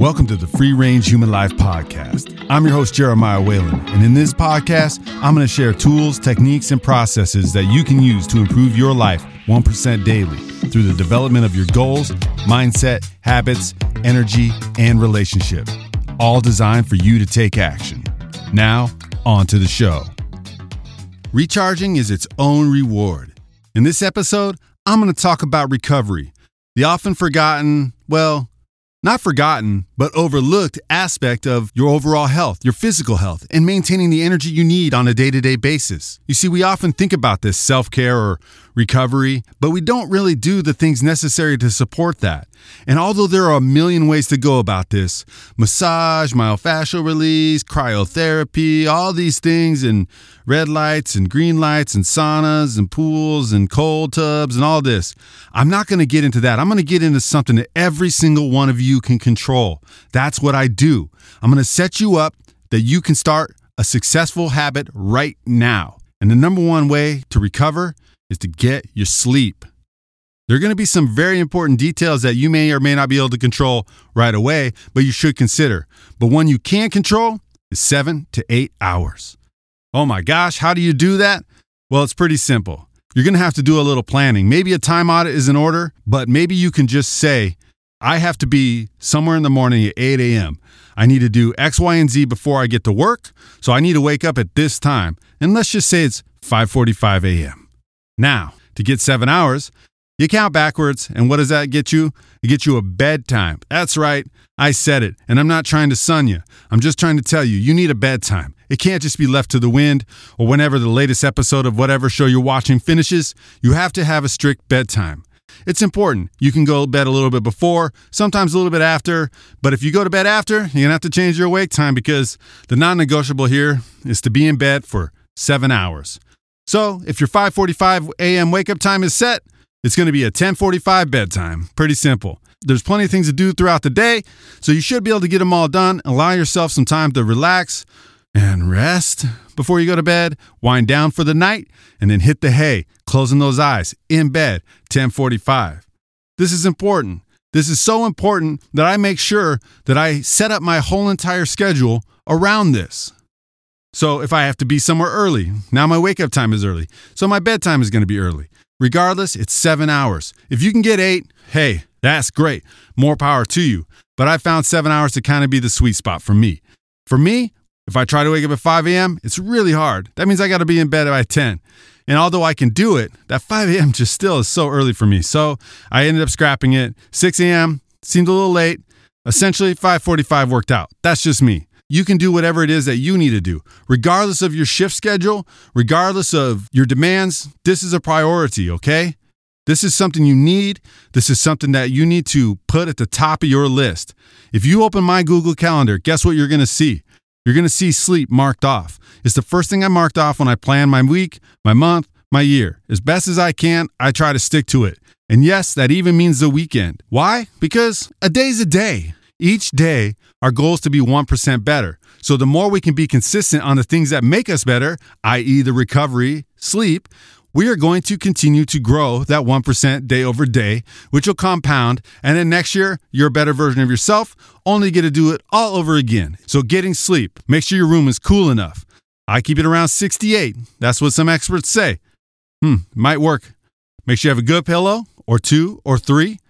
Welcome to the Free Range Human Life Podcast. I'm your host, Jeremiah Whalen, and in this podcast, I'm going to share tools, techniques, and processes that you can use to improve your life 1% daily through the development of your goals, mindset, habits, energy, and relationships, all designed for you to take action. Now, on to the show. Recharging is its own reward. In this episode, I'm going to talk about recovery, the often forgotten, well, not forgotten, but overlooked aspect of your overall health, your physical health, and maintaining the energy you need on a day to day basis. You see, we often think about this self care or recovery, but we don't really do the things necessary to support that. And although there are a million ways to go about this massage, myofascial release, cryotherapy, all these things, and red lights and green lights, and saunas and pools and cold tubs and all this, I'm not going to get into that. I'm going to get into something that every single one of you can control. That's what I do. I'm going to set you up that you can start a successful habit right now. And the number one way to recover is to get your sleep. There are going to be some very important details that you may or may not be able to control right away, but you should consider. But one you can control is seven to eight hours. Oh my gosh, how do you do that? Well, it's pretty simple. You're going to have to do a little planning. Maybe a time audit is in order, but maybe you can just say, I have to be somewhere in the morning at 8 a.m. I need to do X, Y, and Z before I get to work, so I need to wake up at this time. And let's just say it's 5:45 a.m. Now, to get seven hours, you count backwards, and what does that get you? It gets you a bedtime. That's right, I said it, and I'm not trying to sun you. I'm just trying to tell you, you need a bedtime. It can't just be left to the wind or whenever the latest episode of whatever show you're watching finishes. You have to have a strict bedtime. It's important. You can go to bed a little bit before, sometimes a little bit after, but if you go to bed after, you're going to have to change your wake time because the non negotiable here is to be in bed for seven hours. So if your 5:45 a.m. wake up time is set, it's going to be a 10:45 bedtime. Pretty simple. There's plenty of things to do throughout the day, so you should be able to get them all done. Allow yourself some time to relax and rest before you go to bed. Wind down for the night and then hit the hay, closing those eyes in bed 10:45. This is important. This is so important that I make sure that I set up my whole entire schedule around this. So if I have to be somewhere early, now my wake up time is early. So my bedtime is going to be early. Regardless, it's seven hours. If you can get eight, hey, that's great. More power to you. But I found seven hours to kind of be the sweet spot for me. For me, if I try to wake up at 5 a.m., it's really hard. That means I got to be in bed by 10. And although I can do it, that 5 a.m. just still is so early for me. So I ended up scrapping it. 6 a.m. seemed a little late. Essentially, 5:45 worked out. That's just me you can do whatever it is that you need to do. Regardless of your shift schedule, regardless of your demands, this is a priority, okay? This is something you need. This is something that you need to put at the top of your list. If you open my Google Calendar, guess what you're going to see? You're going to see sleep marked off. It's the first thing I marked off when I plan my week, my month, my year. As best as I can, I try to stick to it. And yes, that even means the weekend. Why? Because a day's a day. Each day, our goal is to be 1% better. So the more we can be consistent on the things that make us better, i.e., the recovery, sleep, we are going to continue to grow that 1% day over day, which will compound. And then next year, you're a better version of yourself, only get to do it all over again. So, getting sleep, make sure your room is cool enough. I keep it around 68. That's what some experts say. Hmm, might work. Make sure you have a good pillow, or two, or three.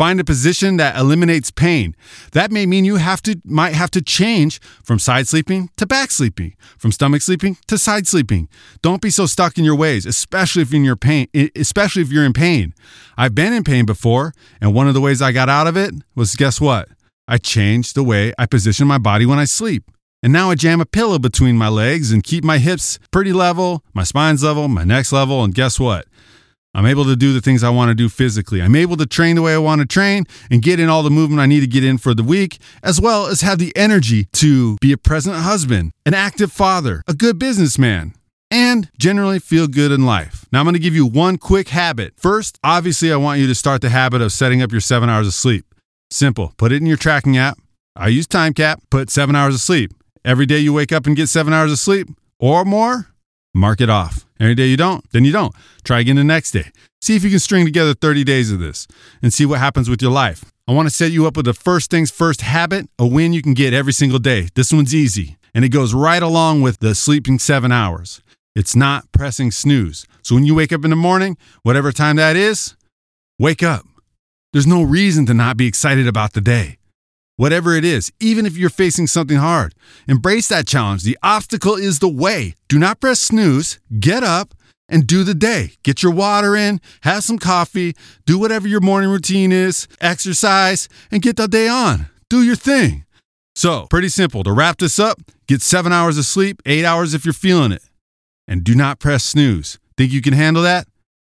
Find a position that eliminates pain. That may mean you have to might have to change from side sleeping to back sleeping, from stomach sleeping to side sleeping. Don't be so stuck in your ways, especially if in your pain, especially if you're in pain. I've been in pain before, and one of the ways I got out of it was guess what? I changed the way I position my body when I sleep. And now I jam a pillow between my legs and keep my hips pretty level, my spine's level, my neck's level, and guess what? I'm able to do the things I want to do physically. I'm able to train the way I want to train and get in all the movement I need to get in for the week, as well as have the energy to be a present husband, an active father, a good businessman, and generally feel good in life. Now, I'm going to give you one quick habit. First, obviously, I want you to start the habit of setting up your seven hours of sleep. Simple. Put it in your tracking app. I use TimeCap. Put seven hours of sleep. Every day you wake up and get seven hours of sleep or more, mark it off. Every day you don't, then you don't. Try again the next day. See if you can string together 30 days of this and see what happens with your life. I want to set you up with the first things first habit, a win you can get every single day. This one's easy, and it goes right along with the sleeping seven hours. It's not pressing snooze. So when you wake up in the morning, whatever time that is, wake up. There's no reason to not be excited about the day. Whatever it is, even if you're facing something hard, embrace that challenge. The obstacle is the way. Do not press snooze. Get up and do the day. Get your water in, have some coffee, do whatever your morning routine is, exercise, and get the day on. Do your thing. So, pretty simple. To wrap this up, get seven hours of sleep, eight hours if you're feeling it. And do not press snooze. Think you can handle that?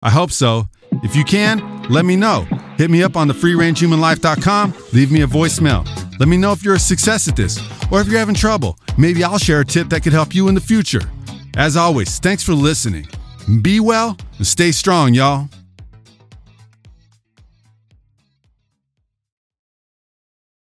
I hope so. If you can, let me know. Hit me up on the freerangehumanlife.com, leave me a voicemail. Let me know if you're a success at this or if you're having trouble. Maybe I'll share a tip that could help you in the future. As always, thanks for listening. Be well and stay strong, y'all.